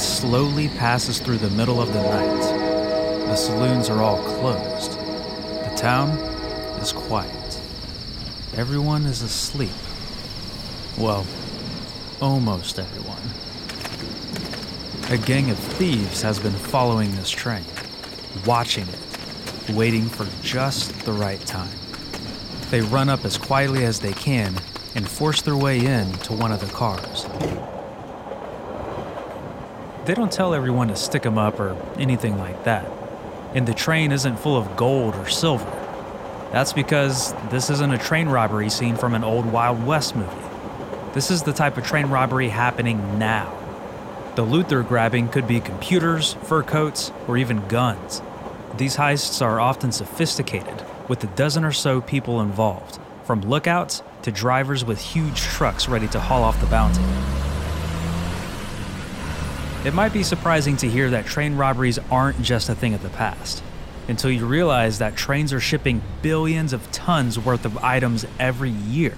slowly passes through the middle of the night. The saloons are all closed. The town is quiet. Everyone is asleep. Well, almost everyone. A gang of thieves has been following this train, watching it, waiting for just the right time. They run up as quietly as they can and force their way in to one of the cars. They don't tell everyone to stick 'em up or anything like that. And the train isn't full of gold or silver. That's because this isn't a train robbery scene from an old Wild West movie. This is the type of train robbery happening now. The loot they're grabbing could be computers, fur coats, or even guns. These heists are often sophisticated, with a dozen or so people involved, from lookouts to drivers with huge trucks ready to haul off the bounty. It might be surprising to hear that train robberies aren't just a thing of the past, until you realize that trains are shipping billions of tons worth of items every year.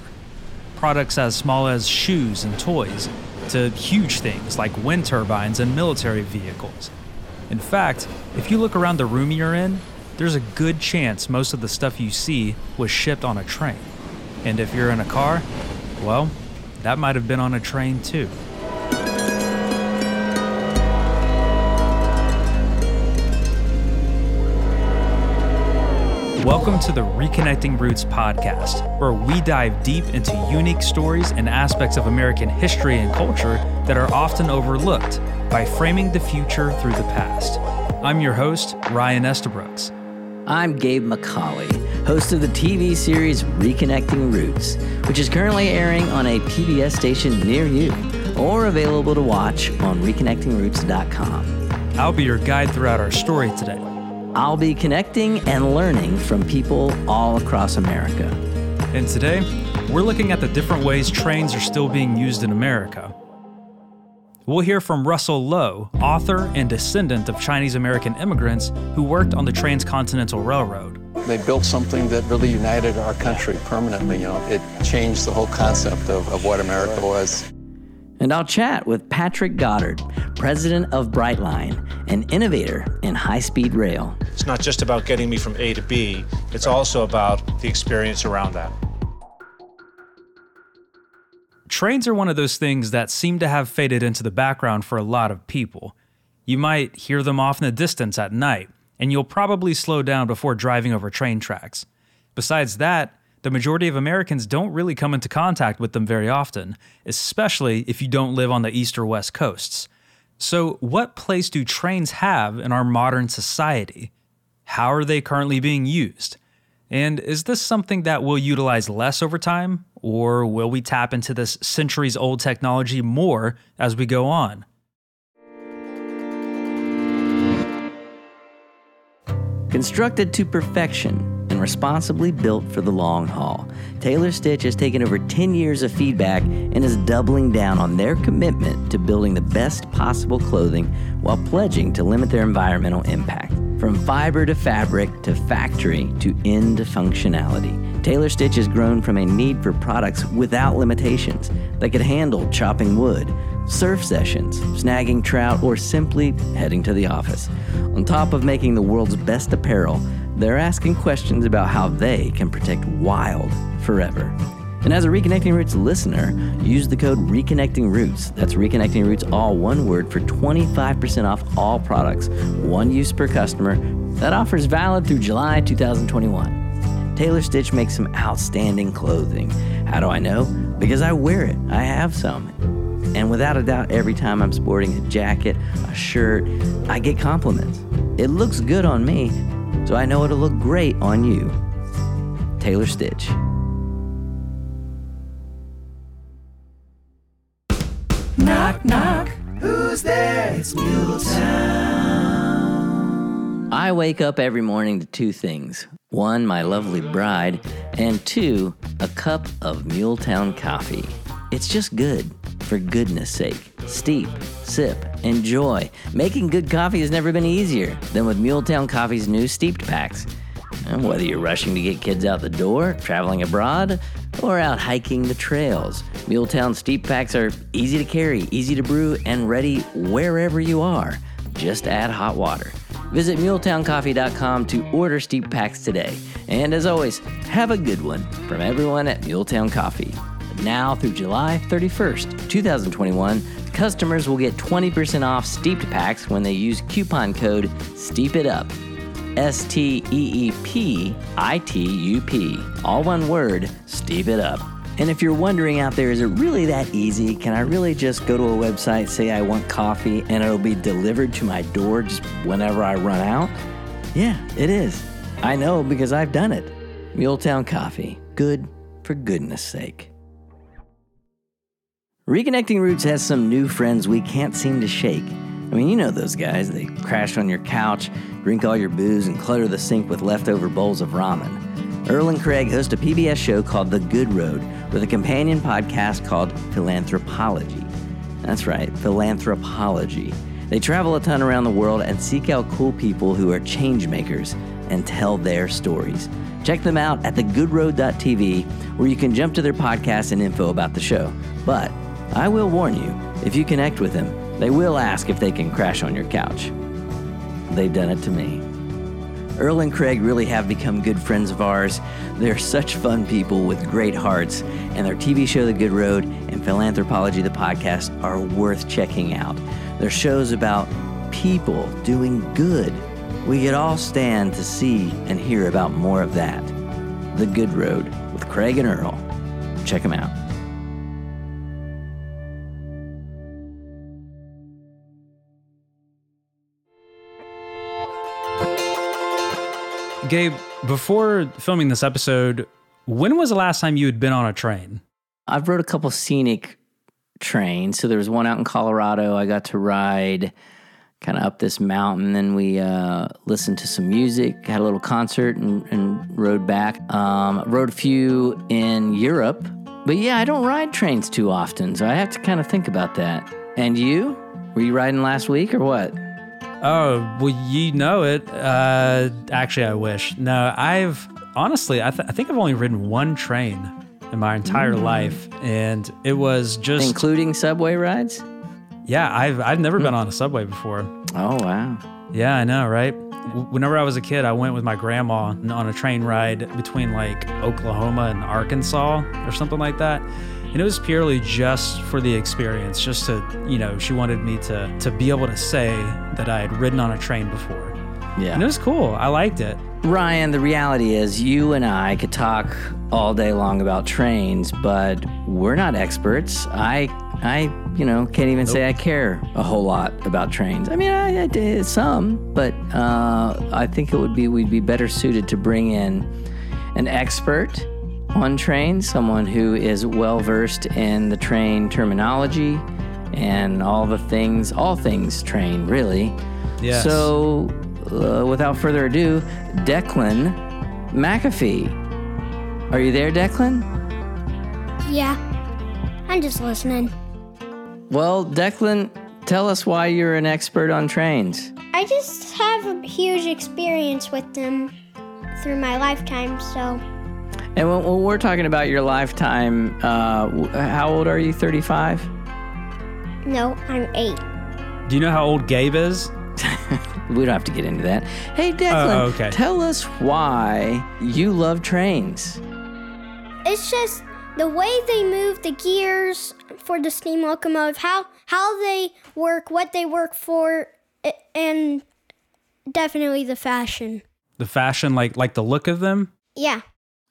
Products as small as shoes and toys, to huge things like wind turbines and military vehicles. In fact, if you look around the room you're in, there's a good chance most of the stuff you see was shipped on a train. And if you're in a car, well, that might have been on a train too. Welcome to the Reconnecting Roots podcast, where we dive deep into unique stories and aspects of American history and culture that are often overlooked by framing the future through the past. I'm your host, Ryan Estabrooks. I'm Gabe McCauley, host of the TV series Reconnecting Roots, which is currently airing on a PBS station near you or available to watch on reconnectingroots.com. I'll be your guide throughout our story today. I'll be connecting and learning from people all across America. And today, we're looking at the different ways trains are still being used in America. We'll hear from Russell Low, author and descendant of Chinese American immigrants who worked on the Transcontinental Railroad. They built something that really united our country permanently. You know, it changed the whole concept of, of what America was. And I'll chat with Patrick Goddard, president of Brightline, an innovator in high speed rail. It's not just about getting me from A to B, it's also about the experience around that. Trains are one of those things that seem to have faded into the background for a lot of people. You might hear them off in the distance at night, and you'll probably slow down before driving over train tracks. Besides that, the majority of Americans don't really come into contact with them very often, especially if you don't live on the east or west coasts. So, what place do trains have in our modern society? How are they currently being used? And is this something that we'll utilize less over time, or will we tap into this centuries old technology more as we go on? Constructed to perfection responsibly built for the long haul, Taylor Stitch has taken over 10 years of feedback and is doubling down on their commitment to building the best possible clothing while pledging to limit their environmental impact. From fiber to fabric to factory to end functionality, Taylor Stitch has grown from a need for products without limitations that could handle chopping wood, surf sessions, snagging trout, or simply heading to the office. On top of making the world's best apparel, they're asking questions about how they can protect wild forever. And as a Reconnecting Roots listener, use the code Reconnecting Roots. That's Reconnecting Roots, all one word, for 25% off all products, one use per customer. That offer is valid through July 2021. Taylor Stitch makes some outstanding clothing. How do I know? Because I wear it. I have some. And without a doubt, every time I'm sporting a jacket, a shirt, I get compliments. It looks good on me, so I know it'll look great on you. Taylor Stitch. Knock, knock. Who's there? It's Muletown. I wake up every morning to two things one, my lovely bride, and two, a cup of Muletown coffee. It's just good, for goodness sake. Steep, sip, enjoy. Making good coffee has never been easier than with Muletown Coffee's new steeped packs. And whether you're rushing to get kids out the door, traveling abroad, or out hiking the trails. Muletown steep packs are easy to carry, easy to brew, and ready wherever you are. Just add hot water. Visit MuletownCoffee.com to order steep packs today. And as always, have a good one from everyone at Muletown Coffee. Now through July 31st, 2021, customers will get 20% off steeped packs when they use coupon code STEEPITUP. S T E E P I T U P. All one word, steep it up. And if you're wondering out there, is it really that easy? Can I really just go to a website, say I want coffee, and it'll be delivered to my door just whenever I run out? Yeah, it is. I know because I've done it. Muletown Coffee. Good for goodness sake. Reconnecting Roots has some new friends we can't seem to shake. I mean, you know those guys. They crash on your couch, drink all your booze, and clutter the sink with leftover bowls of ramen. Earl and Craig host a PBS show called The Good Road with a companion podcast called Philanthropology. That's right, Philanthropology. They travel a ton around the world and seek out cool people who are change makers and tell their stories. Check them out at thegoodroad.tv where you can jump to their podcast and info about the show. But I will warn you, if you connect with them, they will ask if they can crash on your couch. They've done it to me. Earl and Craig really have become good friends of ours. They're such fun people with great hearts, and their TV show, The Good Road, and Philanthropology, the podcast, are worth checking out. They're shows about people doing good. We could all stand to see and hear about more of that. The Good Road with Craig and Earl. Check them out. Gabe, before filming this episode, when was the last time you had been on a train? I've rode a couple scenic trains. So there was one out in Colorado. I got to ride kind of up this mountain. Then we uh, listened to some music, had a little concert, and, and rode back. Um, rode a few in Europe. But yeah, I don't ride trains too often. So I have to kind of think about that. And you? Were you riding last week or what? Oh, well, you know it. Uh, actually, I wish. No, I've honestly, I, th- I think I've only ridden one train in my entire life, and it was just Including subway rides? yeah. I've I've never been on a subway before. Oh, wow. Yeah, I know, right? Whenever I was a kid, I went with my grandma on a train ride between like Oklahoma and Arkansas or something like that. And it was purely just for the experience, just to, you know, she wanted me to to be able to say that I had ridden on a train before. Yeah. And it was cool. I liked it. Ryan, the reality is you and I could talk all day long about trains, but we're not experts. I I, you know, can't even say I care a whole lot about trains. I mean, I, I did some, but uh, I think it would be we'd be better suited to bring in an expert on trains, someone who is well versed in the train terminology and all the things, all things train, really. Yes. So, uh, without further ado, Declan McAfee. Are you there, Declan? Yeah. I'm just listening. Well, Declan, tell us why you're an expert on trains. I just have a huge experience with them through my lifetime, so And when, when we're talking about your lifetime, uh, how old are you? 35? no, I'm eight. Do you know how old Gabe is? We don't have to get into that. Hey, Declan, Oh, okay. tell us why you love trains. It's just the way they move the gears for the steam locomotive, how how they work, what they work for, and definitely the fashion. The fashion, like like the look of them. Yeah.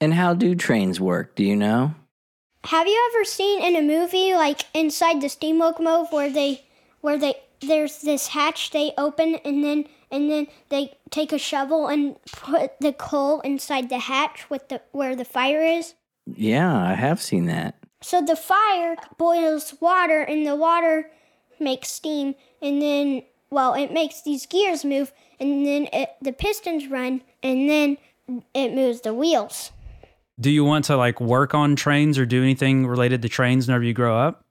And how do trains work? Do you know? Have you ever seen in a movie like inside the steam locomotive where they where they there's this hatch they open and then and then they take a shovel and put the coal inside the hatch with the where the fire is? Yeah, I have seen that. So the fire boils water and the water makes steam and then well it makes these gears move and then it, the pistons run and then it moves the wheels. Do you want to like work on trains or do anything related to trains whenever you grow up?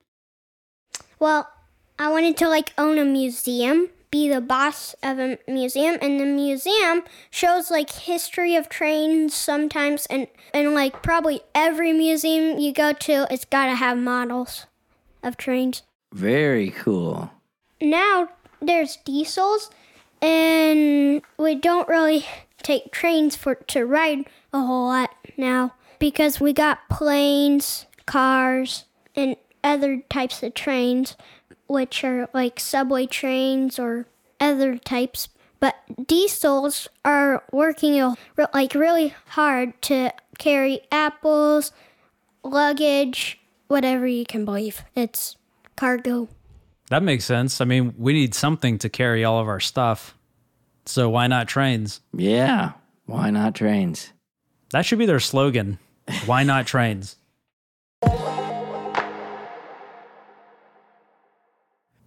Well, I wanted to like own a museum be the boss of a museum and the museum shows like history of trains sometimes and and like probably every museum you go to it's got to have models of trains Very cool. now there's diesels and we don't really take trains for to ride a whole lot now because we got planes cars and other types of trains which are like subway trains or other types but diesels are working like really hard to carry apples luggage whatever you can believe it's cargo That makes sense. I mean, we need something to carry all of our stuff. So why not trains? Yeah. Why not trains? That should be their slogan. Why not trains?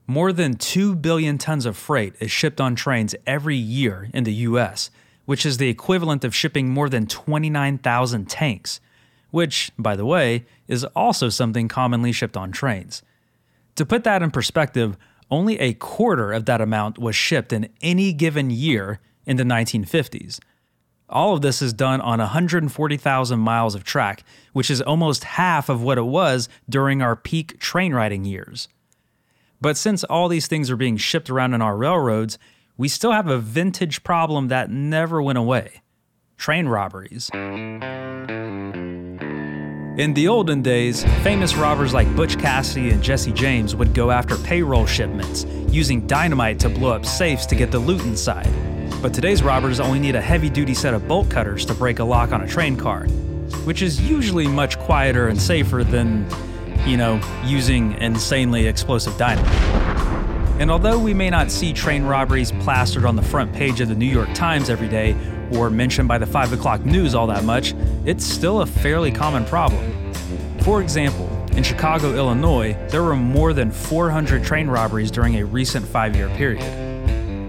More than 2 billion tons of freight is shipped on trains every year in the US, which is the equivalent of shipping more than 29,000 tanks, which, by the way, is also something commonly shipped on trains. To put that in perspective, only a quarter of that amount was shipped in any given year in the 1950s. All of this is done on 140,000 miles of track, which is almost half of what it was during our peak train riding years. But since all these things are being shipped around on our railroads, we still have a vintage problem that never went away train robberies. In the olden days, famous robbers like Butch Cassidy and Jesse James would go after payroll shipments, using dynamite to blow up safes to get the loot inside. But today's robbers only need a heavy duty set of bolt cutters to break a lock on a train car, which is usually much quieter and safer than, you know, using insanely explosive dynamite. And although we may not see train robberies plastered on the front page of the New York Times every day or mentioned by the 5 o'clock news all that much, it's still a fairly common problem. For example, in Chicago, Illinois, there were more than 400 train robberies during a recent five year period.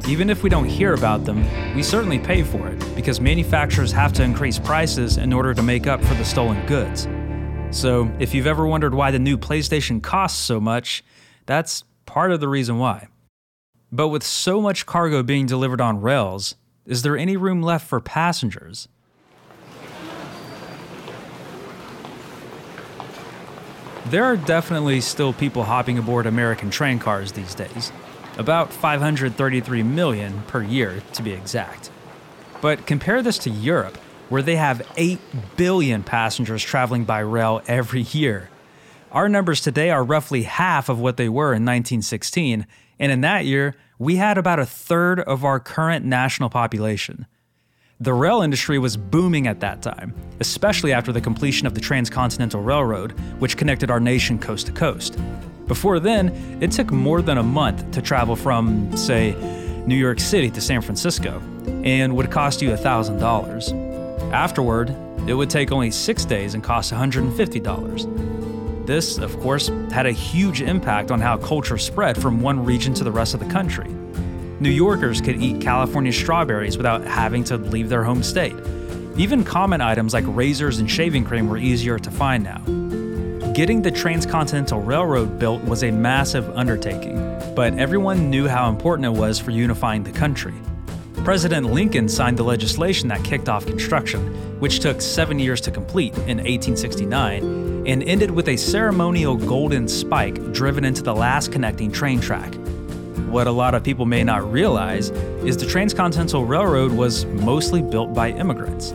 Even if we don't hear about them, we certainly pay for it because manufacturers have to increase prices in order to make up for the stolen goods. So, if you've ever wondered why the new PlayStation costs so much, that's part of the reason why. But with so much cargo being delivered on rails, is there any room left for passengers? There are definitely still people hopping aboard American train cars these days. About 533 million per year, to be exact. But compare this to Europe, where they have 8 billion passengers traveling by rail every year. Our numbers today are roughly half of what they were in 1916, and in that year, we had about a third of our current national population. The rail industry was booming at that time, especially after the completion of the Transcontinental Railroad, which connected our nation coast to coast. Before then, it took more than a month to travel from, say, New York City to San Francisco, and would cost you $1,000. Afterward, it would take only six days and cost $150. This, of course, had a huge impact on how culture spread from one region to the rest of the country. New Yorkers could eat California strawberries without having to leave their home state. Even common items like razors and shaving cream were easier to find now. Getting the Transcontinental Railroad built was a massive undertaking, but everyone knew how important it was for unifying the country. President Lincoln signed the legislation that kicked off construction, which took seven years to complete in 1869, and ended with a ceremonial golden spike driven into the last connecting train track. What a lot of people may not realize is the Transcontinental Railroad was mostly built by immigrants.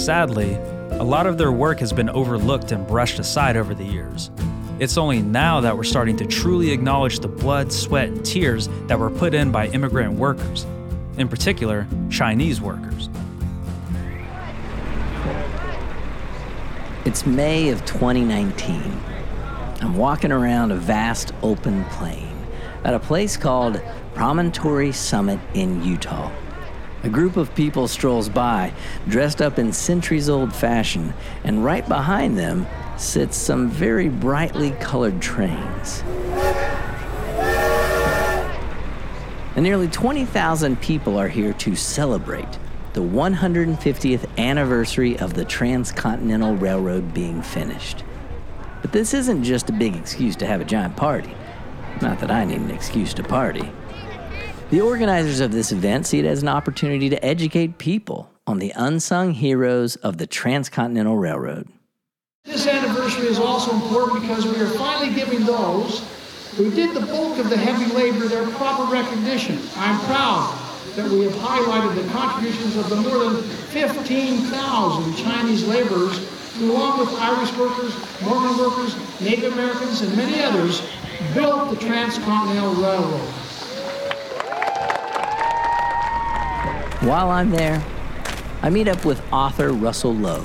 Sadly, a lot of their work has been overlooked and brushed aside over the years. It's only now that we're starting to truly acknowledge the blood, sweat, and tears that were put in by immigrant workers, in particular, Chinese workers. It's May of 2019. I'm walking around a vast open plain at a place called Promontory Summit in Utah. A group of people strolls by, dressed up in centuries old fashion, and right behind them sits some very brightly colored trains. And nearly 20,000 people are here to celebrate the 150th anniversary of the Transcontinental Railroad being finished. But this isn't just a big excuse to have a giant party. Not that I need an excuse to party. The organizers of this event see it as an opportunity to educate people on the unsung heroes of the Transcontinental Railroad. This anniversary is also important because we are finally giving those who did the bulk of the heavy labor their proper recognition. I'm proud that we have highlighted the contributions of the more than 15,000 Chinese laborers along with Irish workers, Mormon workers, Native Americans, and many others, built the Transcontinental Railroad. While I'm there, I meet up with author Russell Low,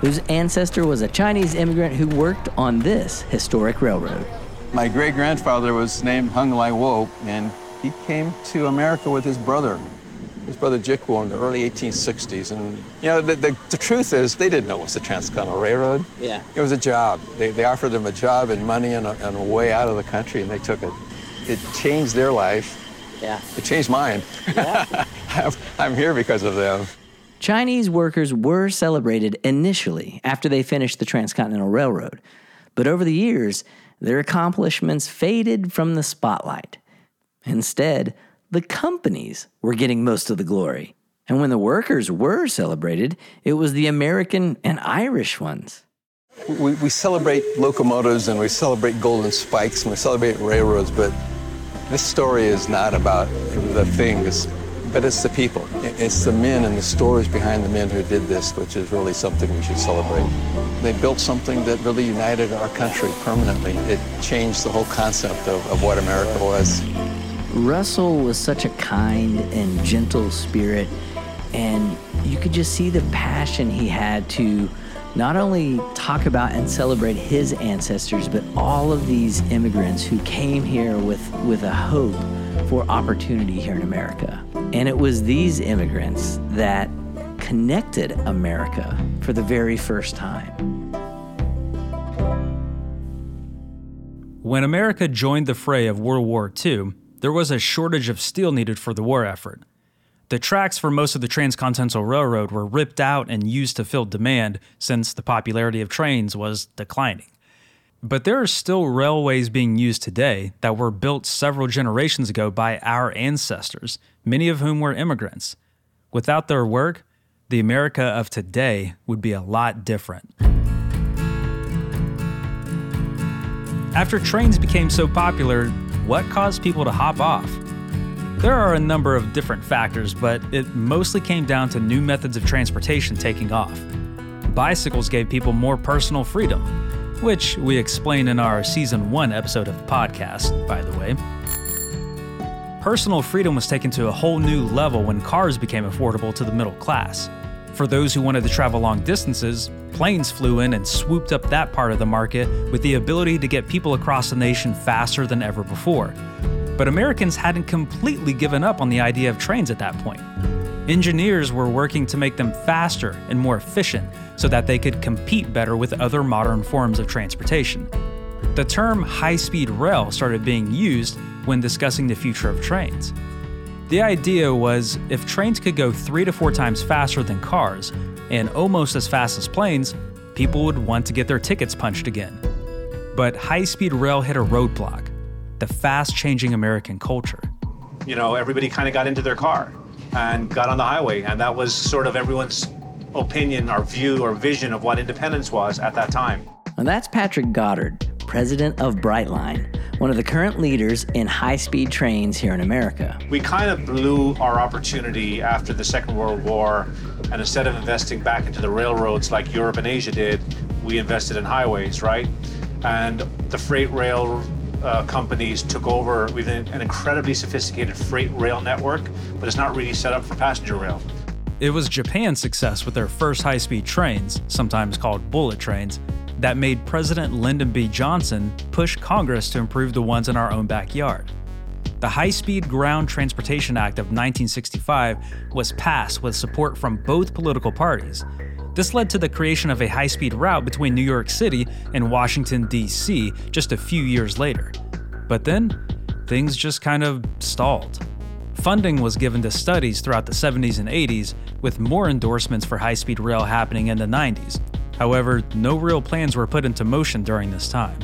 whose ancestor was a Chinese immigrant who worked on this historic railroad. My great grandfather was named Hung Lai Wo, and he came to America with his brother, his brother Jikwo, in the early 1860s. And, you know, the, the, the truth is, they didn't know it was the Transcontinental Railroad. Yeah. It was a job. They, they offered them a job and money and a, and a way out of the country, and they took it. It changed their life. Yeah. It changed mine. I'm, I'm here because of them. Chinese workers were celebrated initially after they finished the Transcontinental Railroad, but over the years, their accomplishments faded from the spotlight. Instead, the companies were getting most of the glory. And when the workers were celebrated, it was the American and Irish ones. We, we celebrate locomotives and we celebrate golden spikes and we celebrate railroads, but this story is not about the things, but it's the people. It's the men and the stories behind the men who did this, which is really something we should celebrate. They built something that really united our country permanently. It changed the whole concept of, of what America was. Russell was such a kind and gentle spirit, and you could just see the passion he had to not only talk about and celebrate his ancestors, but all of these immigrants who came here with, with a hope for opportunity here in America. And it was these immigrants that connected America for the very first time. When America joined the fray of World War II, there was a shortage of steel needed for the war effort. The tracks for most of the Transcontinental Railroad were ripped out and used to fill demand since the popularity of trains was declining. But there are still railways being used today that were built several generations ago by our ancestors, many of whom were immigrants. Without their work, the America of today would be a lot different. After trains became so popular, what caused people to hop off? There are a number of different factors, but it mostly came down to new methods of transportation taking off. Bicycles gave people more personal freedom, which we explain in our season 1 episode of the podcast, by the way. Personal freedom was taken to a whole new level when cars became affordable to the middle class. For those who wanted to travel long distances, planes flew in and swooped up that part of the market with the ability to get people across the nation faster than ever before. But Americans hadn't completely given up on the idea of trains at that point. Engineers were working to make them faster and more efficient so that they could compete better with other modern forms of transportation. The term high speed rail started being used when discussing the future of trains. The idea was if trains could go three to four times faster than cars and almost as fast as planes, people would want to get their tickets punched again. But high speed rail hit a roadblock the fast changing American culture. You know, everybody kind of got into their car and got on the highway, and that was sort of everyone's opinion or view or vision of what independence was at that time. And that's Patrick Goddard, president of Brightline, one of the current leaders in high speed trains here in America. We kind of blew our opportunity after the Second World War, and instead of investing back into the railroads like Europe and Asia did, we invested in highways, right? And the freight rail uh, companies took over with an, an incredibly sophisticated freight rail network, but it's not really set up for passenger rail. It was Japan's success with their first high speed trains, sometimes called bullet trains, that made President Lyndon B. Johnson push Congress to improve the ones in our own backyard. The High Speed Ground Transportation Act of 1965 was passed with support from both political parties. This led to the creation of a high speed route between New York City and Washington, D.C., just a few years later. But then, things just kind of stalled. Funding was given to studies throughout the 70s and 80s, with more endorsements for high speed rail happening in the 90s. However, no real plans were put into motion during this time.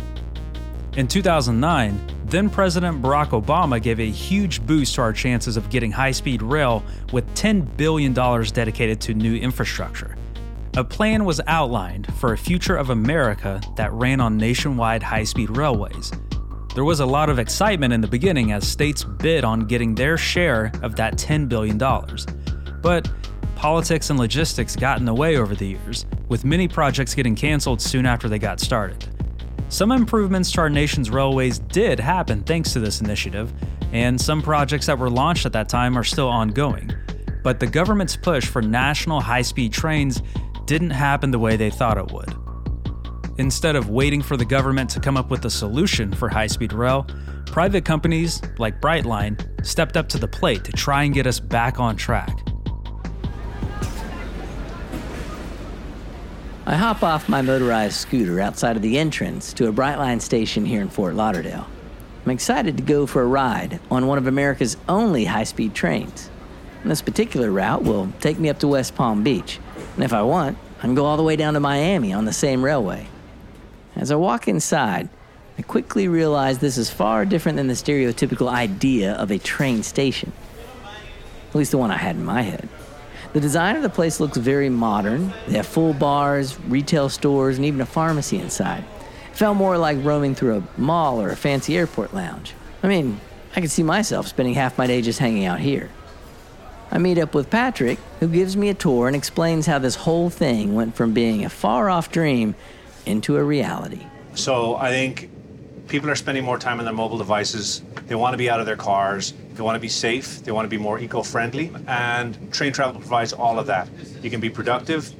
In 2009, Then President Barack Obama gave a huge boost to our chances of getting high speed rail with $10 billion dedicated to new infrastructure. A plan was outlined for a future of America that ran on nationwide high speed railways. There was a lot of excitement in the beginning as states bid on getting their share of that $10 billion. But politics and logistics got in the way over the years, with many projects getting canceled soon after they got started. Some improvements to our nation's railways did happen thanks to this initiative, and some projects that were launched at that time are still ongoing. But the government's push for national high speed trains didn't happen the way they thought it would. Instead of waiting for the government to come up with a solution for high speed rail, private companies like Brightline stepped up to the plate to try and get us back on track. I hop off my motorized scooter outside of the entrance to a Brightline station here in Fort Lauderdale. I'm excited to go for a ride on one of America's only high speed trains. And this particular route will take me up to West Palm Beach, and if I want, I can go all the way down to Miami on the same railway. As I walk inside, I quickly realize this is far different than the stereotypical idea of a train station. At least the one I had in my head. The design of the place looks very modern. They have full bars, retail stores, and even a pharmacy inside. It felt more like roaming through a mall or a fancy airport lounge. I mean, I could see myself spending half my day just hanging out here. I meet up with Patrick, who gives me a tour and explains how this whole thing went from being a far off dream into a reality. So I think people are spending more time on their mobile devices. They want to be out of their cars. They want to be safe. They want to be more eco friendly. And train travel provides all of that. You can be productive.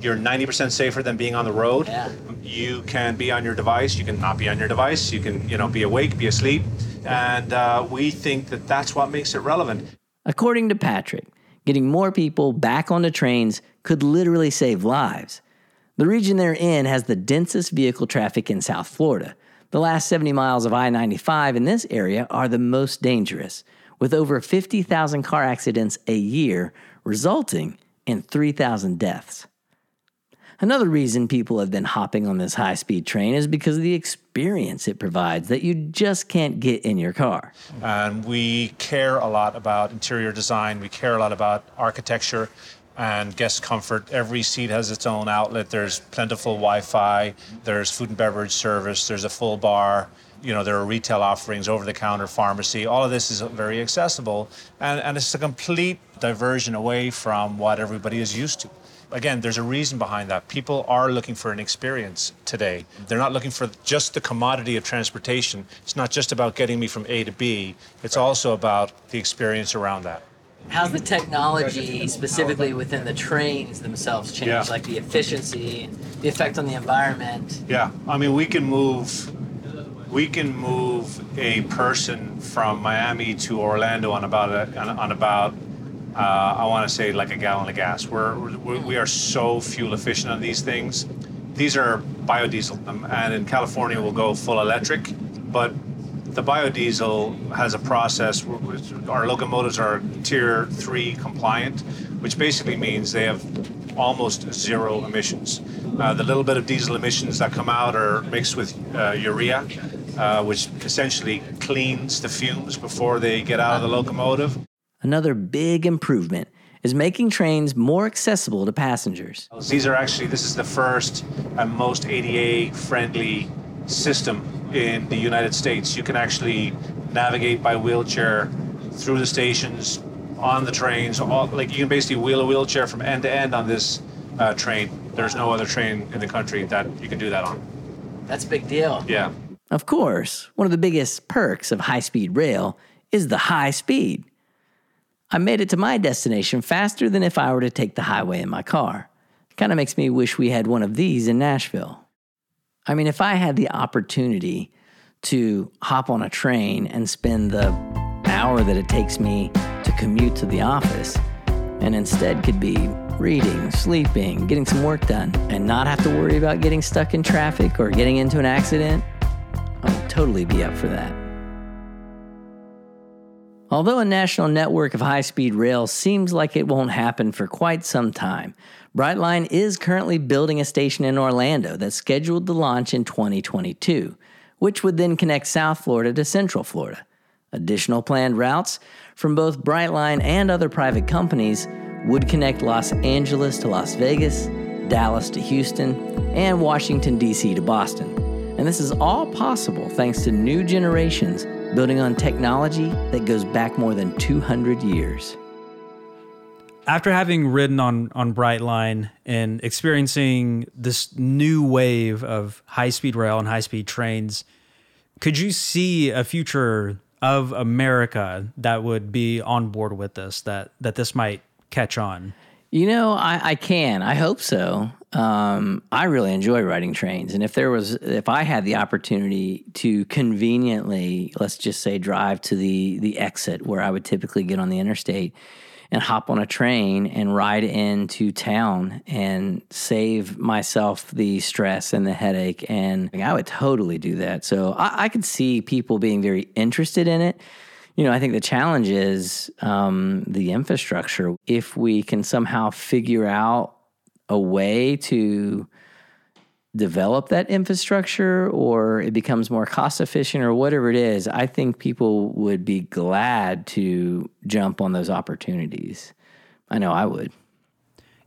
You're 90% safer than being on the road. Yeah. You can be on your device. You can not be on your device. You can, you know, be awake, be asleep. And uh, we think that that's what makes it relevant. According to Patrick, getting more people back onto trains could literally save lives. The region they're in has the densest vehicle traffic in South Florida. The last 70 miles of I 95 in this area are the most dangerous, with over 50,000 car accidents a year, resulting in 3,000 deaths. Another reason people have been hopping on this high speed train is because of the experience it provides that you just can't get in your car. And we care a lot about interior design. We care a lot about architecture and guest comfort. Every seat has its own outlet. There's plentiful Wi-Fi. There's food and beverage service. There's a full bar. You know, there are retail offerings, over-the-counter pharmacy. All of this is very accessible, and, and it's a complete diversion away from what everybody is used to. Again, there's a reason behind that. People are looking for an experience today. They're not looking for just the commodity of transportation. It's not just about getting me from A to B. It's also about the experience around that. How's the technology specifically within the trains themselves changed? Yeah. Like the efficiency, the effect on the environment? Yeah, I mean, we can move, we can move a person from Miami to Orlando on about a, on, on about, uh, I want to say like a gallon of gas. We're, we're we are so fuel efficient on these things. These are biodiesel, um, and in California we'll go full electric, but the biodiesel has a process. Our locomotives are Tier Three compliant, which basically means they have almost zero emissions. Uh, the little bit of diesel emissions that come out are mixed with uh, urea, uh, which essentially cleans the fumes before they get out of the locomotive. Another big improvement is making trains more accessible to passengers. These are actually, this is the first and most ADA friendly system in the United States. You can actually navigate by wheelchair through the stations, on the trains. All, like you can basically wheel a wheelchair from end to end on this uh, train. There's no other train in the country that you can do that on. That's a big deal. Yeah. Of course, one of the biggest perks of high speed rail is the high speed. I made it to my destination faster than if I were to take the highway in my car. Kind of makes me wish we had one of these in Nashville. I mean, if I had the opportunity to hop on a train and spend the hour that it takes me to commute to the office, and instead could be reading, sleeping, getting some work done, and not have to worry about getting stuck in traffic or getting into an accident, I would totally be up for that. Although a national network of high speed rail seems like it won't happen for quite some time, Brightline is currently building a station in Orlando that's scheduled to launch in 2022, which would then connect South Florida to Central Florida. Additional planned routes from both Brightline and other private companies would connect Los Angeles to Las Vegas, Dallas to Houston, and Washington, D.C. to Boston. And this is all possible thanks to new generations building on technology that goes back more than 200 years. After having ridden on, on Brightline and experiencing this new wave of high speed rail and high speed trains, could you see a future of America that would be on board with this, that, that this might catch on? You know, I, I can. I hope so. Um, I really enjoy riding trains, and if there was, if I had the opportunity to conveniently, let's just say, drive to the the exit where I would typically get on the interstate and hop on a train and ride into town and save myself the stress and the headache, and I would totally do that. So I, I could see people being very interested in it you know, I think the challenge is um, the infrastructure. If we can somehow figure out a way to develop that infrastructure or it becomes more cost efficient or whatever it is, I think people would be glad to jump on those opportunities. I know I would.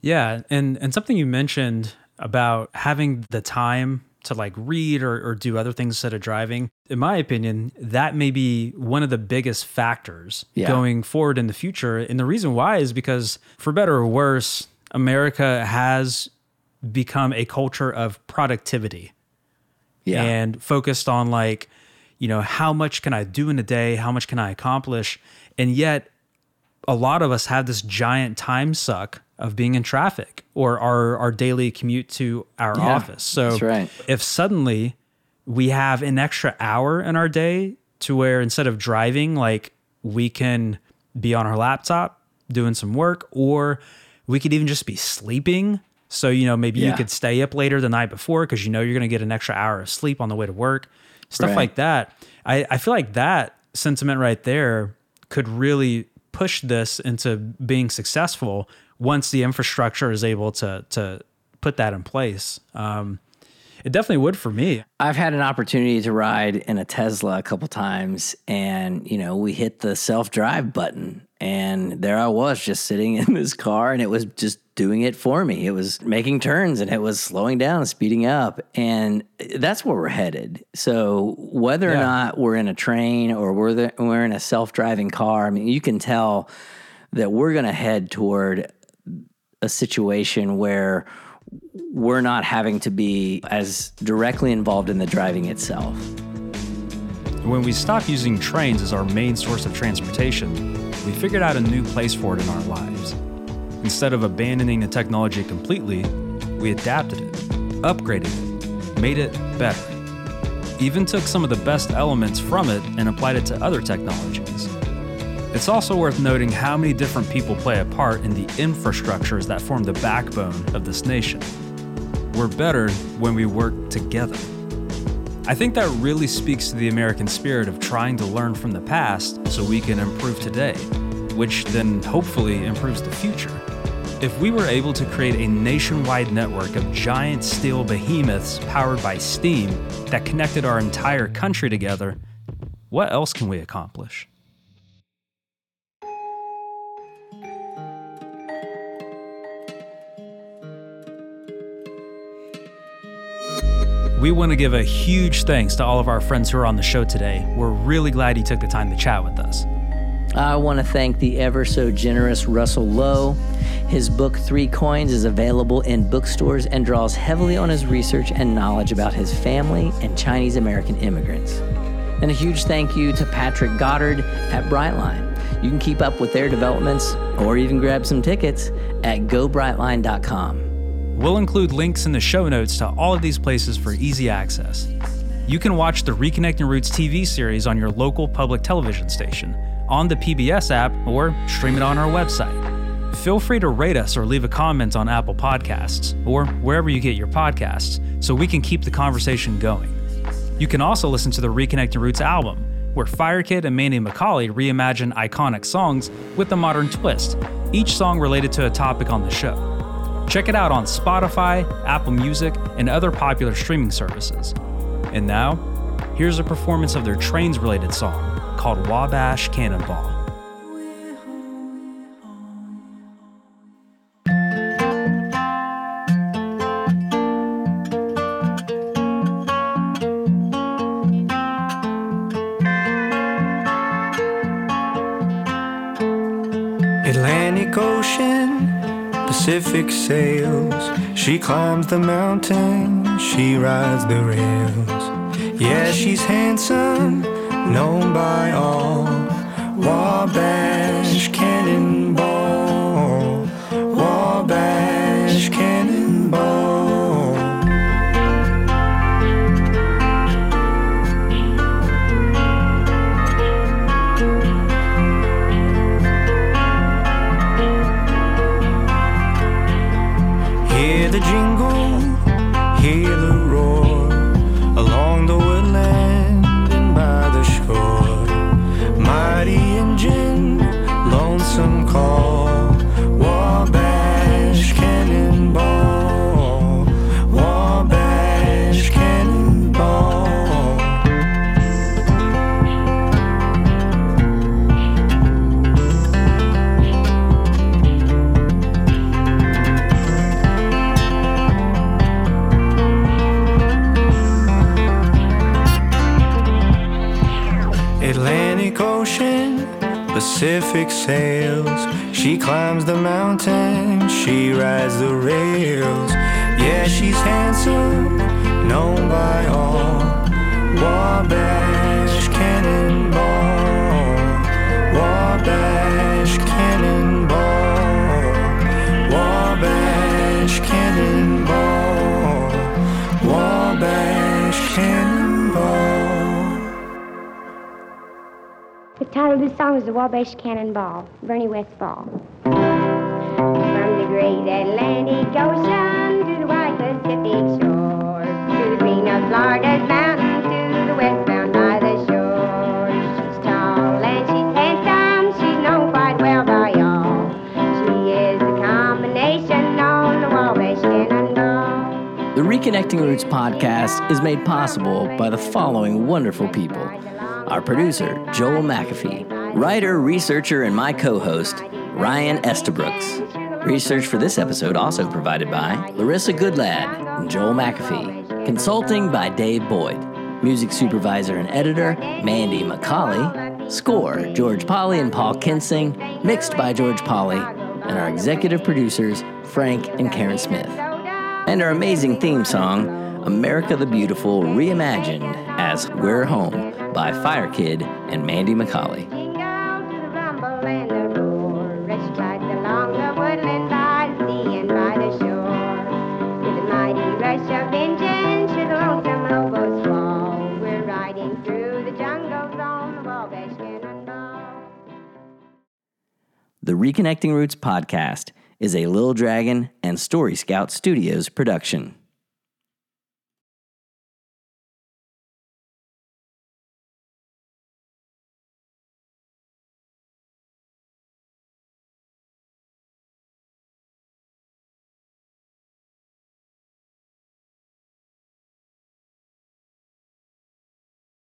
Yeah, and and something you mentioned about having the time to like read or, or do other things instead of driving. In my opinion, that may be one of the biggest factors Yeah. going forward in the future. And the reason why is because, for better or worse, America has become a culture of productivity Yeah. and focused on like, you know, how much can I do in a day? How much can I accomplish? And yet, a lot of us have this giant time suck of being in traffic or our, our daily commute to our Yeah, office. So right. if suddenly we have an extra hour in our day to where instead of driving, like we can be on our laptop doing some work, or we could even just be sleeping. So, you know, maybe you could stay up later the night before because you know you're going to get an extra hour of sleep on the way to work, stuff Right. like that. I, I feel like that sentiment right there could really push this into being successful once the infrastructure is able to to put that in place. Um, it definitely would for me. I've had an opportunity to ride in a Tesla a couple times, and you know, we hit the self drive button, and there I was just sitting in this car, and it was just doing it for me. It was making turns and it was slowing down, speeding up, and that's where we're headed. So whether or not we're in a train or we're the, we're in a self driving car, I mean, you can tell that we're going to head toward a situation where we're not having to be as directly involved in the driving itself. When we stopped using trains as our main source of transportation, we figured out a new place for it in our lives. Instead of abandoning the technology completely, we adapted it, upgraded it, made it better. Even took some of the best elements from it and applied it to other technologies. It's also worth noting how many different people play a part in the infrastructures that form the backbone of this nation. We're better when we work together. I think that really speaks to the American spirit of trying to learn from the past so we can improve today, which then hopefully improves the future. If we were able to create a nationwide network of giant steel behemoths powered by steam that connected our entire country together, what else can we accomplish? We want to give a huge thanks to all of our friends who are on the show today. We're really glad you took the time to chat with us. I want to thank the ever so generous Russell Low. His book, Three Coins, is available in bookstores and draws heavily on his research and knowledge about his family and Chinese American immigrants. And a huge thank you to Patrick Goddard at Brightline. You can keep up with their developments or even grab some tickets at gobrightline.com. We'll include links in the show notes to all of these places for easy access. You can watch the Reconnecting Roots TV series on your local public television station, on the PBS app, or stream it on our website. Feel free to rate us or leave a comment on Apple Podcasts or wherever you get your podcasts so we can keep the conversation going. You can also listen to the Reconnecting Roots album, where Firekid and Mandy McCauley reimagine iconic songs with a modern twist, each song related to a topic on the show. Check it out on Spotify, Apple Music, and other popular streaming services. And now, Here's a performance of their trains related song called Wabash Cannonball. Sails. She climbs the mountain, she rides the rails. Yeah, she's handsome, known by all. Wabash Cannonball, Yeah, she's handsome, known by all. Wabash Cannonball, Wabash Cannonball, Wabash Cannonball, Wabash Cannonball. The title of this song is The Wabash Cannonball, Bernie Westfall. From the great Atlantic Ocean the to the westbound by the shore. She's tall and she's handsome, she's known quite well by all. She is a combination on the. The Reconnecting Roots podcast is made possible by the following wonderful people. Our producer, Joel McAfee, writer, researcher, and my co host, Ryan Estabrooks. Research for this episode also provided by Larissa Goodlad and Joel McAfee. Consulting by Dave Boyd. Music supervisor and editor, Mandy McCauley. Score, George Polly and Paul Kinsing. Mixed by George Polly. And our executive producers, Frank and Karen Smith. And our amazing theme song, America the Beautiful, reimagined as We're Home by Fire Kid and Mandy McCauley. Reconnecting Roots podcast is a Lil Dragon and Story Scout Studios production.